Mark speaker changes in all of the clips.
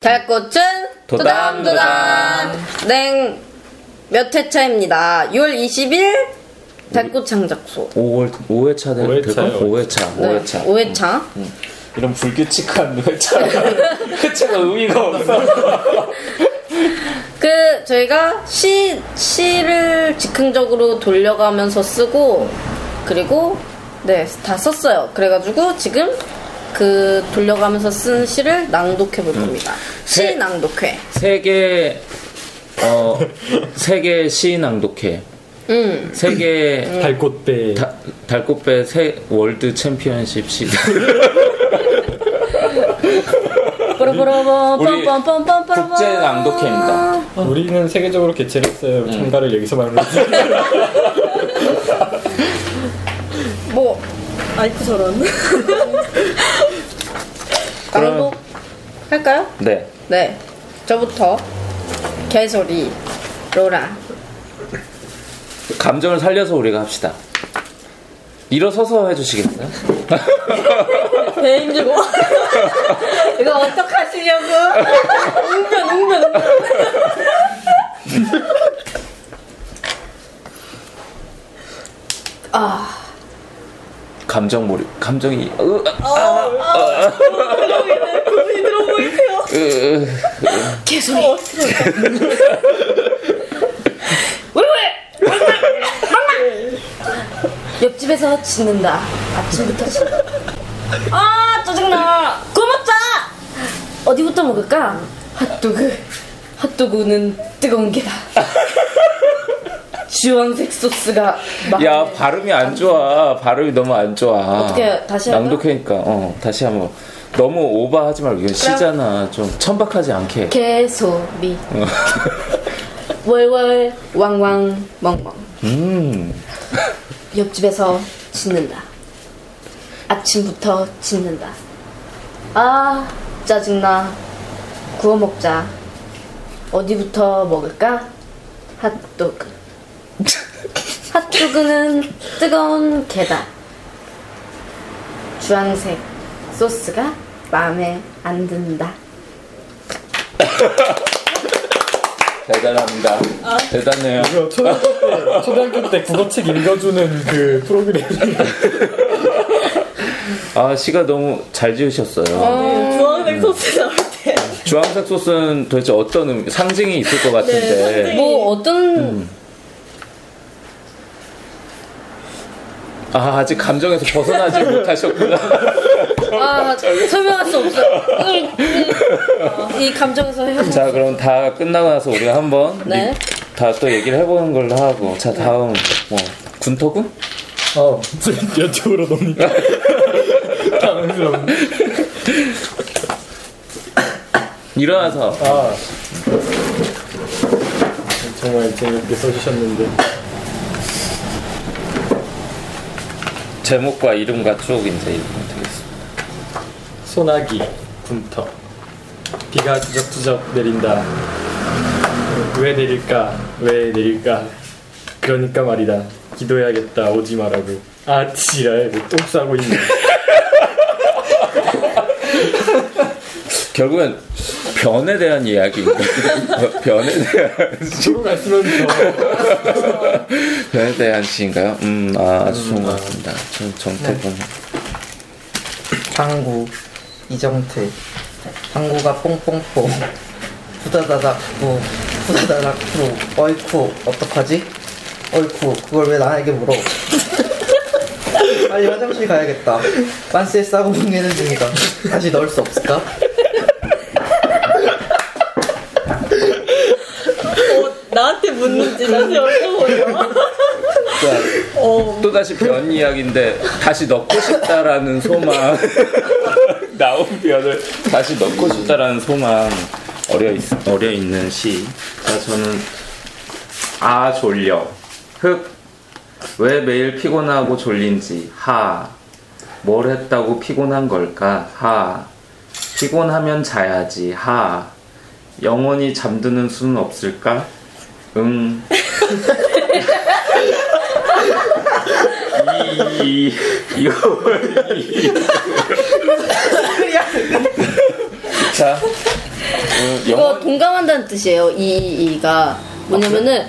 Speaker 1: 달꽃은 도담도담 냉몇 회차입니다. 6월 20일 달꽃 장작소
Speaker 2: 5월 5회차 될
Speaker 3: 5회차요.
Speaker 2: 5회차.
Speaker 1: 네,
Speaker 2: 5회차.
Speaker 1: 5회차.
Speaker 3: 이런 불규칙한 회차가 회차가 의미가 없어.
Speaker 1: 그 저희가 시 시를 즉흥적으로 돌려가면서 쓰고 그리고 네 다 썼어요. 그래가지고 지금 그 돌려가면서 쓴 시를 낭독해 볼 겁니다. 시
Speaker 2: 세-
Speaker 1: 낭독회.
Speaker 2: 세계 어 세계 시 낭독회.
Speaker 1: 음.
Speaker 2: 세계
Speaker 3: 달꽃배
Speaker 2: 다- 달꽃배 세 월드 챔피언십 시. 우리 국제 낭독회입니다.
Speaker 3: 우리는 세계적으로 개최를 했어요. 참가를 여기서 말하는.
Speaker 1: 뭐
Speaker 4: 아이쿠 저런.
Speaker 1: 낭독 할까요?
Speaker 2: 네.
Speaker 1: 네. 저부터 개소리 로라.
Speaker 2: 감정을 살려서 우리가 합시다. 일어서서 해주시겠어요?
Speaker 4: 배 힘주고.
Speaker 1: 이거 어떡하시려고? 웅변 웅변 웅변. 아
Speaker 2: 감정 몰입. 감정이 으,
Speaker 4: 고민이 들어 보이세요.
Speaker 1: 개소리. 왜 왜? 옆집에서 짖는다. 아침부터 짖는다. 아 짜증나. 먹자. 어디부터 먹을까? 핫도그. 핫도그는 뜨거운 게다. 주황색 소스가 막.
Speaker 2: 야 발음이 안 좋아. 발음이 너무 안 좋아.
Speaker 1: 어떻게, 다시 할까?
Speaker 2: 낭독회니까 어 다시 한번. 너무 오버하지 말고 이건 시잖아. 좀 천박하지 않게.
Speaker 1: 개소리.
Speaker 2: 어.
Speaker 1: 월월 왕왕 멍멍.
Speaker 2: 음.
Speaker 1: 옆집에서 짖는다. 아침부터 짖는다. 아, 짜증나. 구워 먹자. 어디부터 먹을까? 핫도그. 핫도그는 뜨거운 게다. 주황색 소스가 마음에 안 든다.
Speaker 2: 대단합니다. 대단해요.
Speaker 3: 이거 초등학교 때 초등학교 때 국어책 읽어주는 그 프로그램.
Speaker 2: 아 시가 너무 잘 지으셨어요.
Speaker 4: 주황색 소스 나올 때.
Speaker 2: 주황색 소스는 도대체 어떤 의미, 상징이 있을 것 같은데.
Speaker 4: 상징이.
Speaker 1: 뭐 어떤
Speaker 2: 아 아직 감정에서 벗어나지 못하셨구나.
Speaker 1: 아 설명할 수 없어. 이 감정에서 해보.
Speaker 2: 자 그럼 다 끝나고 나서 우리가 한번
Speaker 1: 네.
Speaker 2: 다 또 얘기를 해보는 걸로 하고 자 다음 뭐 군토군?
Speaker 3: 어, 이쪽으로 놉니다. 당황스러운.
Speaker 2: 일어나서
Speaker 3: 아, 정말 재밌게 써주셨는데.
Speaker 2: 제목과 이름과 쭉 이제 읽으면 되겠습니다.
Speaker 3: 소나기 군터. 비가 추적추적 내린다. 왜 내릴까? 왜 내릴까? 그러니까 말이다. 기도해야겠다. 오지 말라고. 아 지랄. 똥 싸고 있네.
Speaker 2: 결국엔 변에 대한 이야기인가? 변에 대한
Speaker 3: 서로 갈수록 더
Speaker 2: 변에 대한 시인가요? 음, 아, 아주 좋은 것 같습니다. 저 정태군.
Speaker 5: 항구 이정태 항구가 뽕뽕뽕 후다다닥 후 후다다닥 후 어이쿠 어떡하지? 어이쿠 그걸 왜 나에게 물어 빨리 화장실 가야겠다 빤스에 싸고 뭉개는 중이다 다시 넣을 수 없을까?
Speaker 4: 어, 나한테 묻는지 다시 여쭤보냐. 어,
Speaker 2: 또다시 변 이야기인데 다시 넣고 싶다라는 소망. 나온 변을 다시 넣고 싶다라는 소망 어려 있, 어려 있는 시. 자 저는 아 졸려. 흑. 왜 매일 피곤하고 졸린지. 하. 뭘 했다고 피곤한 걸까? 하. 피곤하면 자야지. 하. 영원히 잠드는 수는 없을까? 응 이, 이거, 이. 자,
Speaker 1: 이거
Speaker 2: 영어
Speaker 1: 동감한다는 뜻이에요. 이 이가 뭐냐면은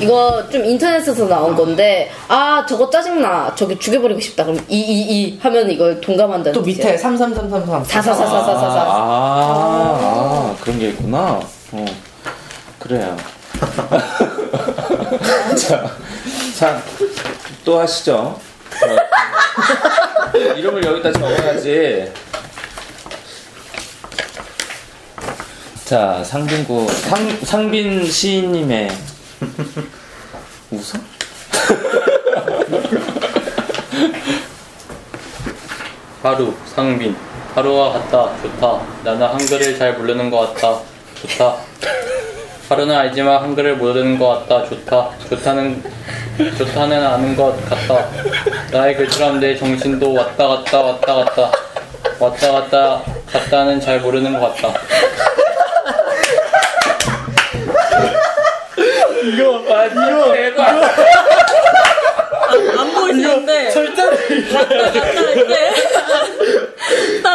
Speaker 1: 이거 좀 인터넷에서 나온 건데 아 저거 짜증나 저기 죽여버리고 싶다 그럼 이 이 이 하면 이걸 동감한다는
Speaker 5: 또 밑에 33333.
Speaker 1: 사사사사사사사
Speaker 2: 아, 아, 그런 게 있구나. 어, 그래요. 자, 자, 또 하시죠. 어, 이름을 여기다 적어야지. 자, 상빈구, 상, 상빈 시인님의 웃어?
Speaker 6: 하루, 상빈. 하루와 같다, 좋다. 나는 한글을 잘 모르는 것 같다, 좋다. 하루는 알지만 한글을 모르는 것 같다, 좋다. 좋다는, 좋다는 아는 것 같다. 나의 글처럼 내 정신도 왔다 갔다 왔다 갔다. 왔다 갔다 갔다는 잘 모르는 것 같다.
Speaker 2: 아, 이거 대박.
Speaker 4: 안 보이시는데
Speaker 3: 절대로
Speaker 4: 갔다 갔다 할때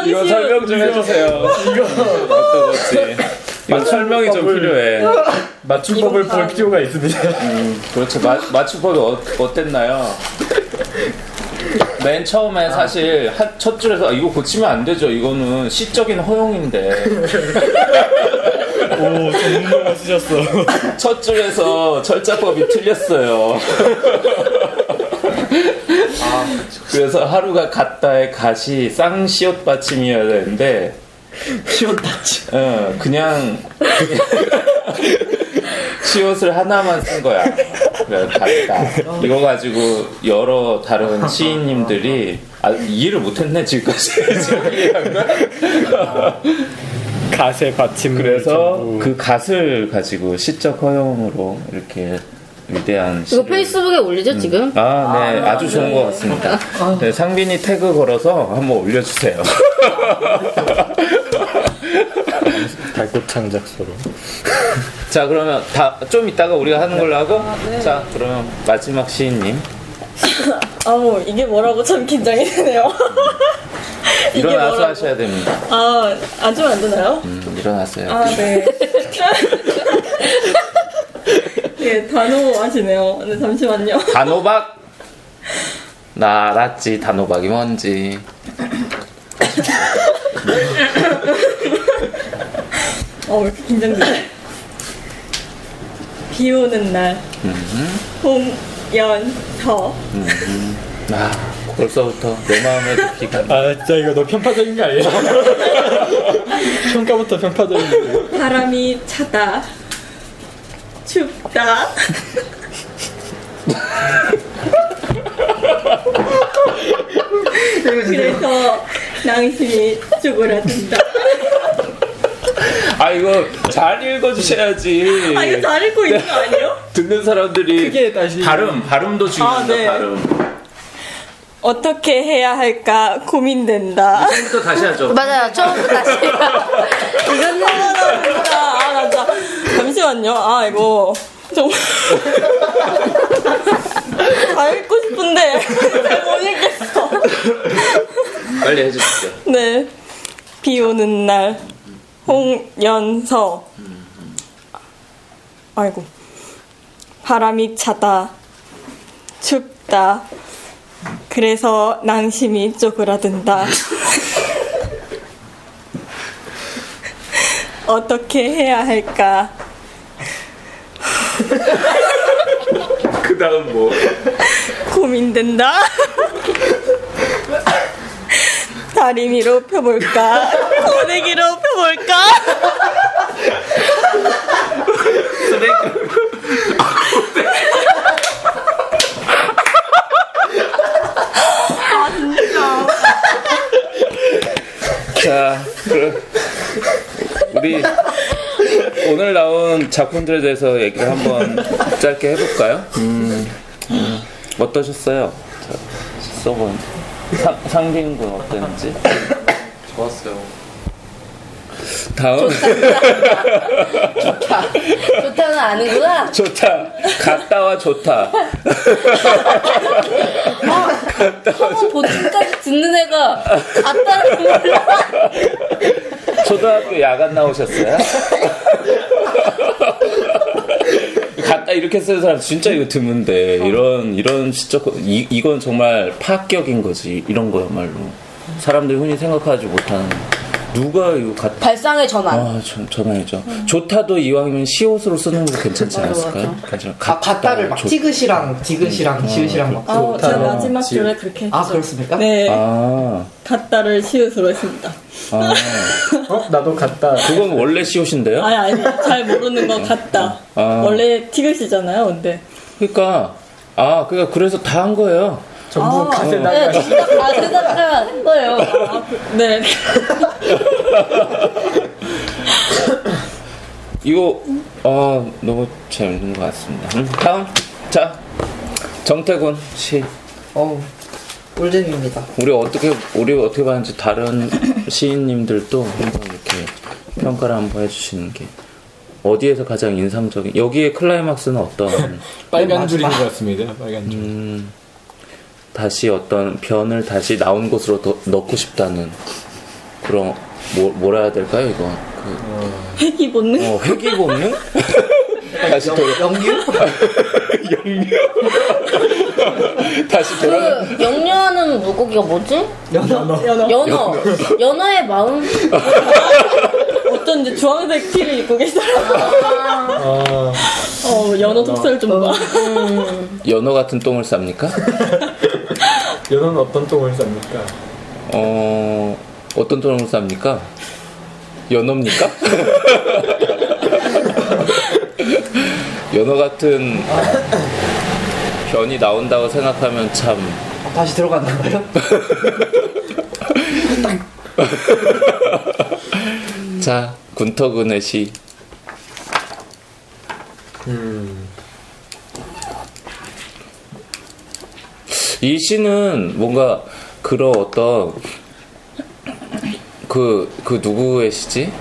Speaker 2: 이거 설명 좀 해주세요. 이거 어떤 거지? 이거 설명이 좀 필요해.
Speaker 3: 맞춤법을 볼 필요가 있습니다.
Speaker 2: 그렇죠. 마, 맞춤법이 어, 어땠나요? 맨 처음에 사실 한, 첫 줄에서 아, 이거 고치면 안 되죠. 이거는 시적인 허용인데
Speaker 3: 오, 전문가 쓰셨어.
Speaker 2: 첫 줄에서 철자법이 틀렸어요. 그래서 하루가 갔다의 갓이 쌍시옷 받침이어야 되는데
Speaker 5: 시옷 받침.
Speaker 2: 어, 그냥 시옷을 하나만 쓴 거야. 그래, 갔다. 이거 가지고 여러 다른 시인님들이 아, 이해를 못했네 지금까지.
Speaker 3: 갓의 받침.
Speaker 2: 그래서 그 갓을 가지고 시적 허용으로 이렇게 위대한
Speaker 1: 이거 페이스북에 올리죠 지금?
Speaker 2: 아, 네, 아 주 좋은 것 같습니다. 네, 상빈이 태그 걸어서 한번 올려주세요.
Speaker 3: 달꽃 창작소로.
Speaker 2: 자, 그러면 다 좀 이따가 우리가 하는 걸로 하고, 자, 그러면 마지막 시인님
Speaker 4: 아우 이게 뭐라고 참 긴장이 되네요.
Speaker 2: 일어나서
Speaker 4: 뭐라고?
Speaker 2: 하셔야 됩니다.
Speaker 4: 아 앉으면 안 되나요?
Speaker 2: 음, 일어나세요.
Speaker 4: 아 네. 예 단호 하시네요. 네 잠시만요.
Speaker 2: 단호박. 나 알았지, 단호박이 뭔지.
Speaker 4: 어, 왜 이렇게 긴장되지? 비 오는 날, 홍연서.
Speaker 2: 아, 벌써부터 내 마음에도 비가.
Speaker 3: 아, 진짜 이거 너 편파적인 거 아니야? 평가부터 편파적인 거.
Speaker 4: 바람이 차다, 춥다. 그래서 낭심이 쪼그라든다.
Speaker 2: 아, 이거 잘 읽어주셔야지.
Speaker 4: 아, 이거 잘 읽고 있는 거 아니에요?
Speaker 2: 듣는 사람들이
Speaker 3: 크게 다시.
Speaker 2: 발음, 발음도 중요합니다,
Speaker 4: 아, 네.
Speaker 2: 발음.
Speaker 4: 어떻게 해야 할까 고민된다.
Speaker 2: 처음부터 다시 하죠.
Speaker 1: 맞아요 처음부터 다시 이거는
Speaker 4: 아, 나 진짜, 아, 나 진짜. 잠시만요. 아, 이거. 좀. 다 읽고 싶은데. 잘 못 읽겠어.
Speaker 2: 빨리 해주십시오.
Speaker 4: 네. 비 오는 날. 홍연서. 아이고. 바람이 차다. 춥다. 그래서 낭심이 쪼그라든다. 어떻게 해야 할까?
Speaker 2: 그 다음 뭐.
Speaker 4: 고민된다. 다리미로 펴볼까? 고데기로 펴볼까?
Speaker 2: 자, 그럼 우리 오늘 나온 작품들에 대해서 얘기를 한번 짧게 해볼까요? 음, 어떠셨어요? 자, 써본 상, 상빈군 어땠는지?
Speaker 6: 좋았어요.
Speaker 2: 다음
Speaker 1: 좋다 는 아는구나.
Speaker 2: 좋다. 갔다 와 좋다.
Speaker 1: 한번 보증까지 듣는 애가 갔다는 몰라
Speaker 2: 초등학교 야간 나오셨어요? 갖다 이렇게 쓰는 사람 진짜 이거 드문데. 이런 이런 진짜 이, 이건 정말 파격인 거지. 이런 거야말로. 사람들이 흔히 생각하지 못하는 누가 이거 갖다
Speaker 1: 발상의 전환.
Speaker 2: 아, 전, 전화이죠. 좋다도 이왕이면 시옷으로 쓰는 거 괜찮지 않았을까요? 괜찮아.
Speaker 5: 가, 갖다를 막
Speaker 2: 좋-
Speaker 5: 티귿이랑 디귿이랑 지읒이랑 막.
Speaker 4: 아, 제가. 마지막. 줄에 그렇게 했죠.
Speaker 5: 아 그렇습니까?
Speaker 4: 네,
Speaker 2: 아,
Speaker 4: 갖다를 시옷으로 했습니다.
Speaker 2: 아,
Speaker 3: 어? 나도 갔다.
Speaker 2: 그건 원래 시옷인데요?
Speaker 4: 아니, 아니, 잘 모르는 거 같다.
Speaker 2: 아.
Speaker 4: 원래 티글씨잖아요, 근데.
Speaker 2: 그러니까 아, 그러니까 그래서 다 한 거예요.
Speaker 3: 전부
Speaker 1: 네,
Speaker 3: 가세다가
Speaker 1: 다 세다가 한 거예요.
Speaker 4: 아, 네.
Speaker 2: 이거 어 너무 재밌는 것 같습니다. 음, 다음 자 정태군 씨
Speaker 5: 어우 꿀잼입니다.
Speaker 2: 우리 어떻게 우리 어떻게 봤는지 다른 시인님들도 한번 이렇게 평가를 한번 해주시는 게 어디에서 가장 인상적인 여기에 클라이막스는 어떤
Speaker 3: 빨간 줄인 것 같습니다. 빨간 줄.
Speaker 2: 음, 다시 어떤 변을 다시 나온 곳으로 더 넣고 싶다는 그런 뭐, 뭐라 해야 될까요 이거 그
Speaker 4: 회기 본능?
Speaker 2: 어, 회귀 본능 다시 돌아
Speaker 5: 영유?
Speaker 2: 다시 돌아
Speaker 1: 그 영녀하는 물고기가 뭐지?
Speaker 5: 연어.
Speaker 4: 연어.
Speaker 1: 연어. 연어의 마음.
Speaker 4: 어떤 이제 주황색 티를 입고 계세요.
Speaker 3: 아,
Speaker 4: 어, 연어 속설 좀 봐.
Speaker 2: 연어 같은 똥을 쌉니까?
Speaker 3: 연어는 어떤 똥을 쌉니까?
Speaker 2: 어 어떤 똥을 쌉니까? 연어입니까? 연어 같은 변이 나온다고 생각하면 참
Speaker 5: 아, 다시 들어가는 거예요?
Speaker 2: 자, 군터군의 시.
Speaker 3: 음.
Speaker 2: 이 시는 뭔가 그런 어떤 그, 그 누구의 시지?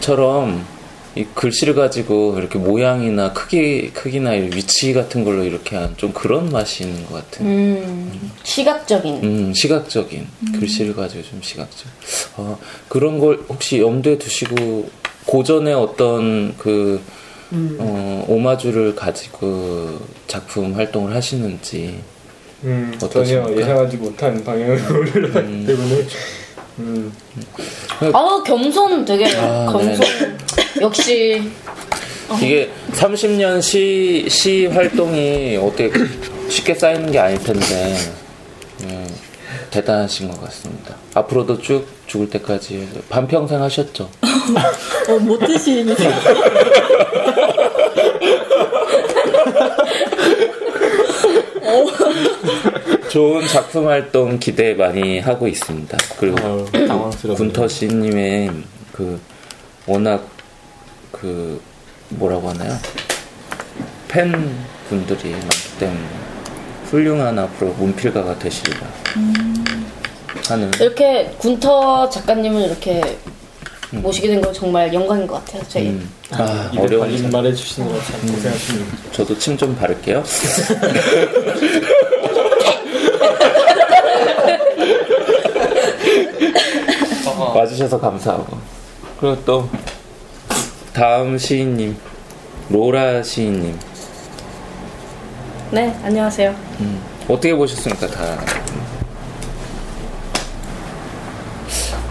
Speaker 2: 처럼 이 글씨를 가지고 이렇게 모양이나 크기, 크기나 이 위치 같은 걸로 이렇게 한 좀 그런 맛이 있는 것 같아요.
Speaker 1: 음, 시각적인.
Speaker 2: 음, 시각적인 글씨를 가지고 좀 시각적. 어, 그런 걸 혹시 염두에 두시고 고전의 어떤 그 어, 오마주를 가지고 작품 활동을 하시는지.
Speaker 3: 음? 전혀 예상하지 못한 방향으로 흘러가기 때문에 음,
Speaker 1: 아, 겸손 되게
Speaker 2: 아,
Speaker 1: 겸손. 역시
Speaker 2: 이게 30년 시, 시 활동이 어떻게 쉽게 쌓이는 게 아닐 텐데, 음, 대단하신 것 같습니다. 앞으로도 쭉 죽을 때까지 반평생 하셨죠?
Speaker 4: 어, 모태시인이 세요.
Speaker 2: 좋은 작품 활동 기대 많이 하고 있습니다. 그리고
Speaker 3: 아유, 당황스럽네요.
Speaker 2: 군터 씨님의 그 워낙 그 뭐라고 하나요? 팬 분들이 많기 때문에 훌륭한 앞으로 문필가가 되시리라 하는
Speaker 1: 이렇게 군터 작가님을 이렇게 모시게 된거 정말 영광인 것 같아요. 저희.
Speaker 2: 음. 아,
Speaker 3: 이들
Speaker 2: 어려운
Speaker 3: 말해 주시느라 참 고생하십니다.
Speaker 2: 저도 침 좀 바를게요. 와주셔서 감사하고 그리고 또 다음 시인님 로라 시인님
Speaker 1: 네, 안녕하세요.
Speaker 2: 음, 어떻게 보셨습니까 다?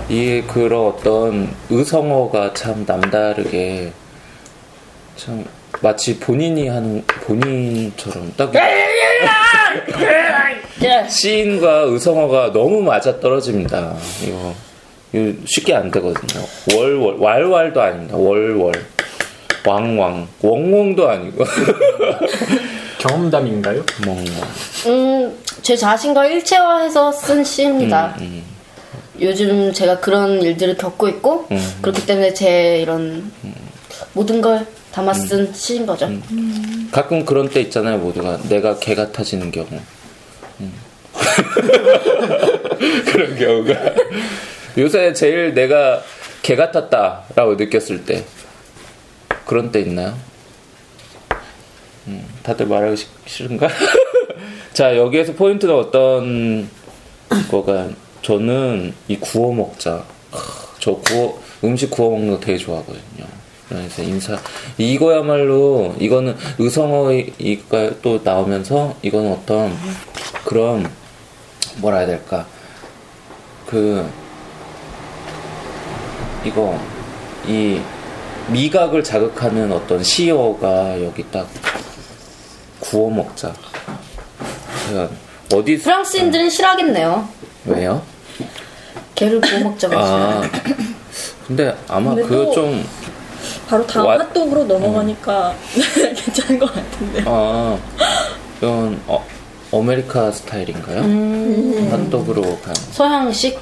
Speaker 2: 이 그런 어떤 의성어가 참 남다르게 참 마치 본인이 하는 본인처럼 딱
Speaker 1: 예.
Speaker 2: 시인과 의성어가 너무 맞아 떨어집니다. 이거, 이거 쉽게 안 되거든요. 월월 왈왈도 아닙니다. 월월 왕왕 웡웡도 아니고
Speaker 3: 경험담인가요?
Speaker 2: 멍멍.
Speaker 1: 음, 제 자신과 일체화해서 쓴 시입니다.
Speaker 2: 음,
Speaker 1: 요즘 제가 그런 일들을 겪고 있고
Speaker 2: 음.
Speaker 1: 그렇기 때문에 제 이런 모든 걸 담아 쓴 시인 거죠.
Speaker 2: 가끔 그런 때 있잖아요. 모두가 내가 개 같아지는 경우. 음. 그런 경우가 요새 제일 내가 개 같았다라고 느꼈을 때 그런 때 있나요? 음, 다들 말하기 싫- 싫은가? 자 여기에서 포인트는 어떤 거가 저는 이 구워 먹자. 크, 저 구워 음식 구워 먹는 거 되게 좋아하거든요. 그래서 인사 이거야말로 이거는 의성어가 또 나오면서 이거는 어떤 그런 뭐라 해야 될까 그 이거 이 미각을 자극하는 어떤 시어가 여기 딱 구워 먹자. 어디
Speaker 1: 프랑스인들은 싫어하겠네요.
Speaker 2: 왜요?
Speaker 1: 개를 구워 먹자고
Speaker 2: 아 근데 아마 그
Speaker 4: 또-
Speaker 2: 좀
Speaker 4: 바로 다음
Speaker 2: 와-
Speaker 4: 핫도그로 넘어가니까 괜찮은 것 같은데.
Speaker 2: 아, 이건 어, 아메리카 스타일인가요? 핫도그로 간.
Speaker 1: 서양식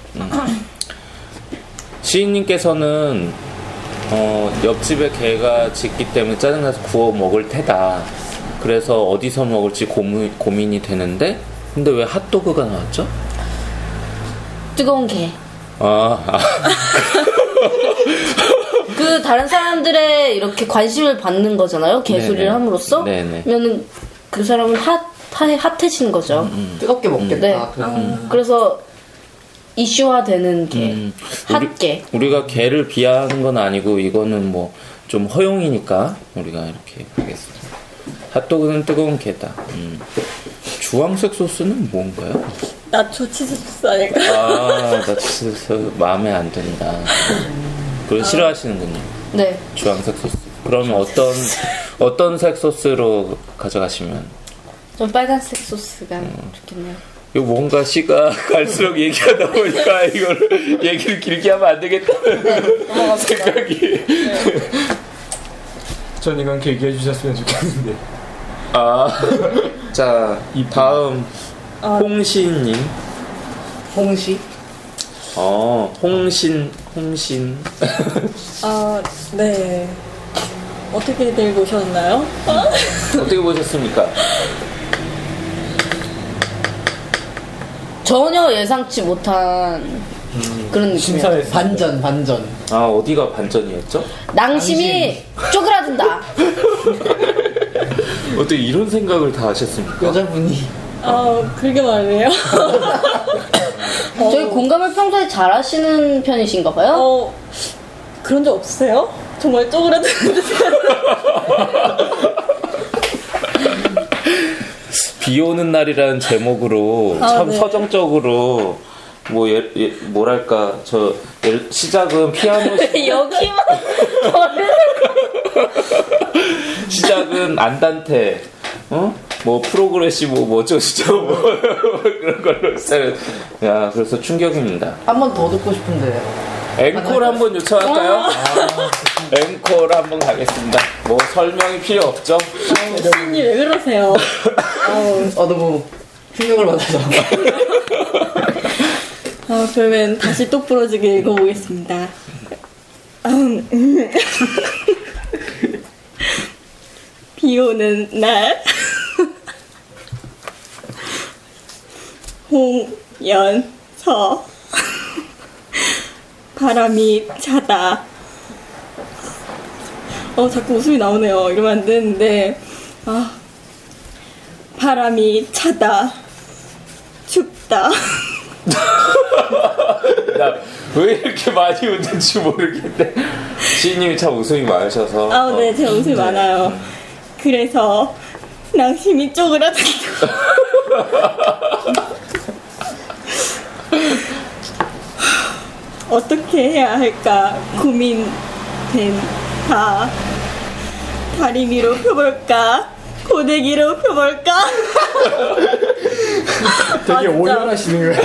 Speaker 2: 시인님께서는 어, 옆집에 개가 짖기 때문에 짜증나서 구워 먹을 테다. 그래서 어디서 먹을지 고민, 고민이 되는데, 근데 왜 핫도그가 나왔죠?
Speaker 1: 뜨거운 개.
Speaker 2: 아, 아
Speaker 1: 그 다른 사람들의 이렇게 관심을 받는 거잖아요. 개소리를
Speaker 2: 네네.
Speaker 1: 함으로써.
Speaker 2: 네네.
Speaker 1: 그러면은 그 사람은 핫, 핫 핫해지는 거죠.
Speaker 5: 뜨겁게 먹겠다.
Speaker 1: 네.
Speaker 5: 그럼.
Speaker 1: 그래서 이슈화되는 개,
Speaker 2: 음.
Speaker 1: 핫개.
Speaker 2: 우리 가 개를 비하하는 건 아니고, 이거는 뭐, 좀 허용이니까, 우리가 이렇게 하겠습니다. 핫도그는 뜨거운 개다. 음. 주황색 소스는 뭔가요?
Speaker 4: 나초 치즈 소스 아닐까?
Speaker 2: 아, 나 진짜 마음에 안 든다. 그걸 싫어하시는군요.
Speaker 1: 네.
Speaker 2: 주황색 소스. 그러면 어떤 어떤 색 소스로 가져가시면?
Speaker 1: 좀 빨간색 소스가 좋겠네요.
Speaker 2: 이거 뭔가 시가 갈수록 얘기하다 보니까 이걸 얘기를 길게 하면 안 되겠다는 생각이.
Speaker 3: 전 이건 길게 해주셨으면 좋겠는데.
Speaker 2: 아, 자 다음 홍신님.
Speaker 5: 홍시?
Speaker 2: 어, 홍신, 홍신.
Speaker 4: 아, 네. 어떻게 들고 오셨나요?
Speaker 2: 어떻게 보셨습니까?
Speaker 1: 전혀 예상치 못한 그런 느낌이에요.
Speaker 3: 심사했어.
Speaker 5: 반전, 반전.
Speaker 2: 아 어디가 반전이었죠?
Speaker 1: 낭심이 쪼그라든다.
Speaker 2: 어떻게 이런 생각을 다 하셨습니까?
Speaker 5: 여자분이.
Speaker 4: 아, 그렇게 말해요?
Speaker 1: 저희 공감을 평소에 잘 하시는 편이신가 봐요.
Speaker 4: 어, 그런 적 없으세요? 정말 쪼그라드는 듯
Speaker 2: 비 오는 날이라는 제목으로
Speaker 4: 아,
Speaker 2: 참
Speaker 4: 네.
Speaker 2: 서정적으로 뭐 예, 예, 뭐랄까 저 예- 시작은 피아노 시-
Speaker 1: 여기만
Speaker 2: 시작은 안단테 어? 뭐 프로그레시브 뭐 어쩌고저쩌고 뭐 그런 걸로 시작을 야 그래서 충격입니다
Speaker 5: 한 번 더 듣고 싶은데.
Speaker 2: 앵콜 한 번 요청할까요? 앵콜 한번 가겠습니다 뭐 설명이 필요 없죠
Speaker 4: 선생님 왜 그러세요? 아,
Speaker 5: 너무 충격을 받아서.
Speaker 4: 아, 그러면 다시 똑 부러지게 읽어보겠습니다. 비 오는 날 홍연서 바람이 차다 어 자꾸 웃음이 나오네요. 이러면 안 되는데. 아 바람이 차다. 춥다.
Speaker 2: 나 왜 이렇게 많이 웃는지 모르겠는데 시인님이 참 웃음이 많으셔서.
Speaker 4: 아, 네,
Speaker 2: 어,
Speaker 4: 제가 웃음이 많아요. 그래서 낭심이 쪼그라들고. 어떻게 해야 할까 고민된 다. 다리 위로 펴볼까? 고데기로 펴볼까?
Speaker 3: 되게
Speaker 4: 아.
Speaker 3: 오열하시는 거예요.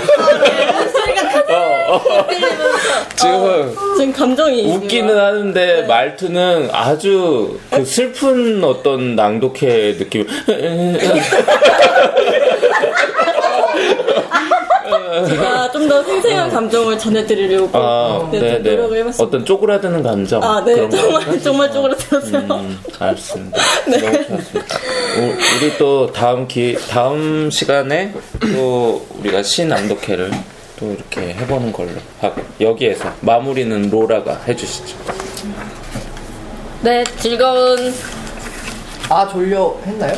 Speaker 2: 지금
Speaker 4: 지금 감정이
Speaker 2: 웃기는 하는데 말투는 아주 그 슬픈 어떤 낭독회 느낌.
Speaker 4: 제가 좀 더 생생한 감정을 전해드리려고
Speaker 2: 아,
Speaker 4: 네,
Speaker 2: 네, 네.
Speaker 4: 노력을 해봤습니다.
Speaker 2: 어떤 쪼그라드는 감정.
Speaker 4: 아, 네, 정말
Speaker 2: 건가요?
Speaker 4: 정말 쪼그라들었어요.
Speaker 2: 음, 알겠습니다. 너무 좋았습니다. 우- 우리 또 다음 기 다음 시간에 또 우리가 시낭독회를 또 이렇게 해보는 걸로 하고 여기에서 마무리는 로라가 해주시죠.
Speaker 1: 네, 즐거운
Speaker 5: 아, 졸려 했나요?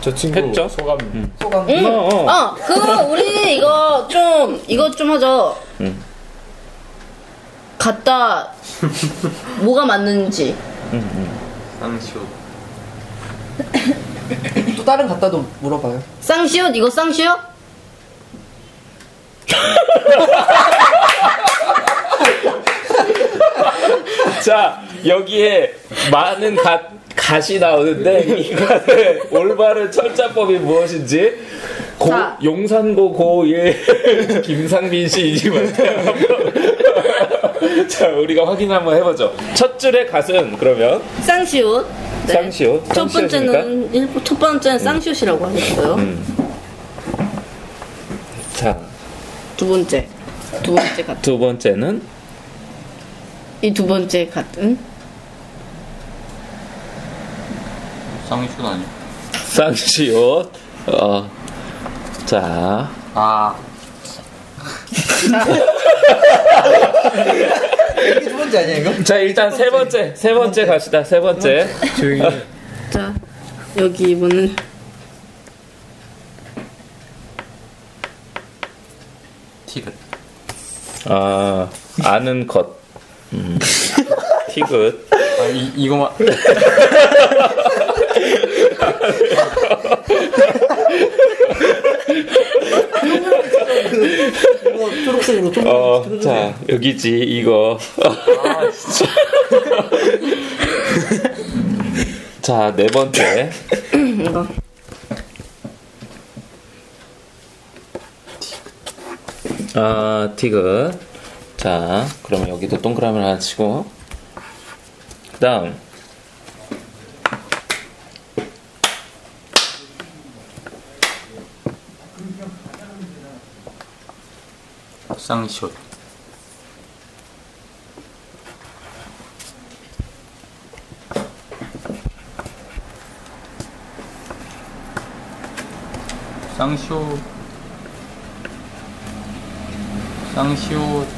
Speaker 3: 저 친구
Speaker 2: 했죠?
Speaker 3: 소감.
Speaker 5: 소감.
Speaker 1: 음.
Speaker 2: 어, 어.
Speaker 1: 아, 그거 우리 이거 좀 이거 좀 하죠.
Speaker 2: 음.
Speaker 1: 갖다 뭐가 맞는지
Speaker 6: 쌍시옷
Speaker 5: 또 다른 갖다도 물어봐요.
Speaker 1: 쌍시옷 이거 쌍시옷?
Speaker 2: 자 여기에 많은 갓 갓이 나오는데 이 갓의 올바른 철자법이 무엇인지 고,
Speaker 1: 자.
Speaker 2: 용산고 고1 김상민 씨이지만 자 우리가 확인 한번 해보죠 첫 줄의 갓은 그러면
Speaker 1: 쌍시옷. 네.
Speaker 2: 쌍시옷
Speaker 1: 첫? 번째는 일, 첫 번째는 쌍시옷이라고 하셨어요.
Speaker 2: 자,
Speaker 1: 두 번째. 두 번째 같은.
Speaker 2: 두 번째는?
Speaker 1: 이 두 번째 같은?
Speaker 6: 쌍시옷 아니야?
Speaker 2: 쌍시옷. 어, 자.
Speaker 6: 아.
Speaker 5: 이게 두 번째 아니야 이거?
Speaker 2: 자 일단 세 번째. 세 번째 갑시다. 세 번째.
Speaker 3: 조용히 해.
Speaker 1: 자 여기 이분은
Speaker 6: 티귿
Speaker 2: 아 아는 것 음. 티굿
Speaker 6: 아 이, 이거만
Speaker 5: 이거 초록색으로 좀.
Speaker 2: 어, 자, 여기지, 이거.
Speaker 6: 아 진짜
Speaker 2: 자, 네 번째.
Speaker 1: 이거
Speaker 2: 아, 티그. 자, 그러면 여기도 동그라미를 하나 치고. 그 다음.
Speaker 6: 쌍시옷 쌍시옷 쌍시옷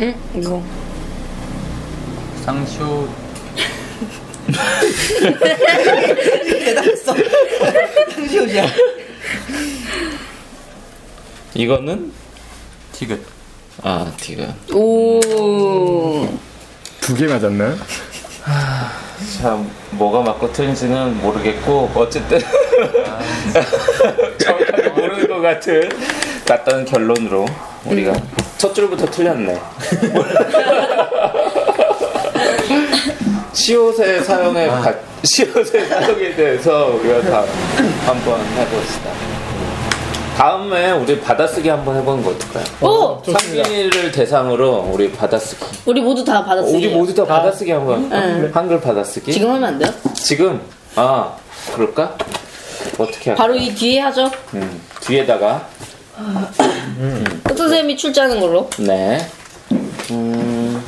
Speaker 1: 응 이거
Speaker 6: 쌍시옷
Speaker 5: 대단했어. 상시옷이야.
Speaker 2: 이거는?
Speaker 6: 티귿
Speaker 2: 아, 티그.
Speaker 3: 오두 개 맞았나요?
Speaker 2: 자, 뭐가 맞고 틀린지는 모르겠고, 어쨌든. 정확하게 모르는 것 같은, 같다는 결론으로, 우리가 첫 줄부터 틀렸네. 시옷의 사용에, 가- 시옷의 사용에 대해서 우리가 다 한번 해봅시다. 다음에 우리 받아쓰기 한번 해보는 거 어떨까요?
Speaker 1: 오!
Speaker 2: 상민이를 대상으로 우리 받아쓰기.
Speaker 1: 우리 모두 다 받았어요.
Speaker 2: 우리 모두 다 받아쓰기 한번.
Speaker 1: 네.
Speaker 2: 한글 받아쓰기.
Speaker 1: 지금 하면 안 돼요?
Speaker 2: 지금 아 그럴까? 어떻게 할까?
Speaker 1: 바로 이 뒤에 하죠.
Speaker 2: 음, 뒤에다가
Speaker 1: 흑 선생님이 출제하는 걸로.
Speaker 2: 네. 음,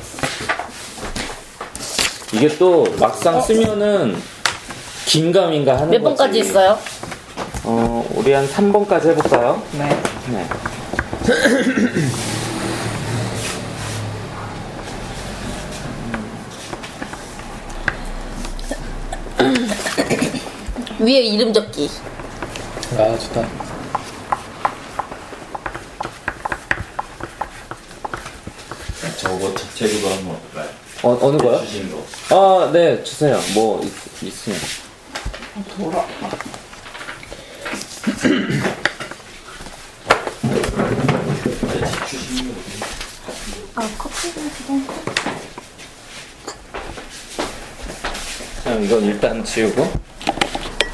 Speaker 2: 이게 또 막상 쓰면은 긴가민가 하는
Speaker 1: 몇 번까지
Speaker 2: 거지.
Speaker 1: 있어요?
Speaker 2: 어, 우리 한 3번까지 해볼까요?
Speaker 5: 네.
Speaker 2: 네.
Speaker 1: 위에 이름 적기.
Speaker 3: 아 좋다.
Speaker 7: 저거 자체로 한번 볼까요?
Speaker 2: 어, 어느 거요?
Speaker 7: 주신 거.
Speaker 2: 아, 네, 주세요. 뭐 있, 있으면. 자, 이건 일단 지우고.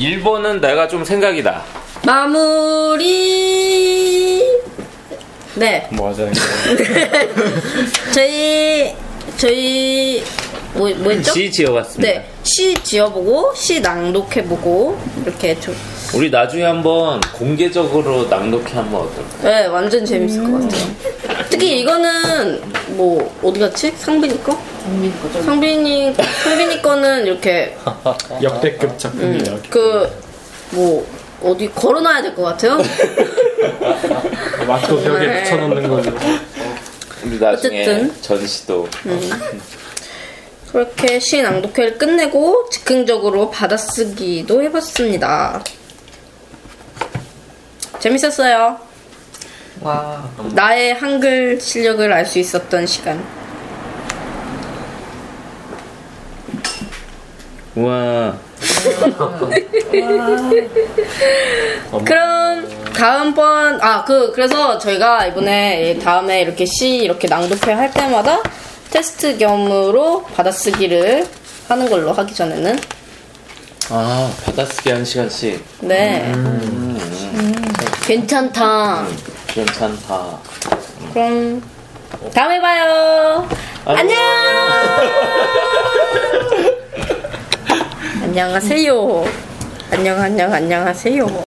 Speaker 2: 1번은 내가 좀 생각이 나.
Speaker 1: 마무리. 네.
Speaker 3: 뭐 하자는 거.
Speaker 1: 저희 저희 뭐 뭐였죠?
Speaker 2: 시 지어봤습니다.
Speaker 1: 네. 시 지어보고 시 낭독해보고 이렇게 좀.
Speaker 2: 우리 나중에 한번 공개적으로 낭독해 한번 어떨까?
Speaker 1: 네, 완전 재밌을 것 같아요. 특히 이거는 뭐 어디 갔지? 상빈이 거? 상빈이 거죠. 상빈이 상빈이 거는 이렇게
Speaker 3: 역대급 작품이다.
Speaker 1: 그뭐 어디 걸어놔야 될 것 같아요.
Speaker 3: 마토 벽에
Speaker 1: 네.
Speaker 3: 붙여놓는 걸로.
Speaker 2: 우리 나중에
Speaker 1: 어쨌든.
Speaker 2: 전시도
Speaker 1: 그렇게 시 낭독회를 끝내고 즉흥적으로 받아쓰기도 해봤습니다. 재밌었어요.
Speaker 5: 와.
Speaker 1: 나의 한글 실력을 알 수 있었던 시간.
Speaker 2: 우와.
Speaker 1: 그럼 다음번 아 그 그래서 저희가 이번에 다음에 이렇게 시 이렇게 낭독회 할 때마다 테스트 겸으로 받아쓰기를 하는 걸로 하기 전에는
Speaker 2: 아, 받아쓰기 한 시간씩.
Speaker 1: 네 음, 괜찮다.
Speaker 2: 괜찮다.
Speaker 1: 그럼 다음에 봐요. 안녕. 안녕하세요. 안녕 안녕 안녕하세요.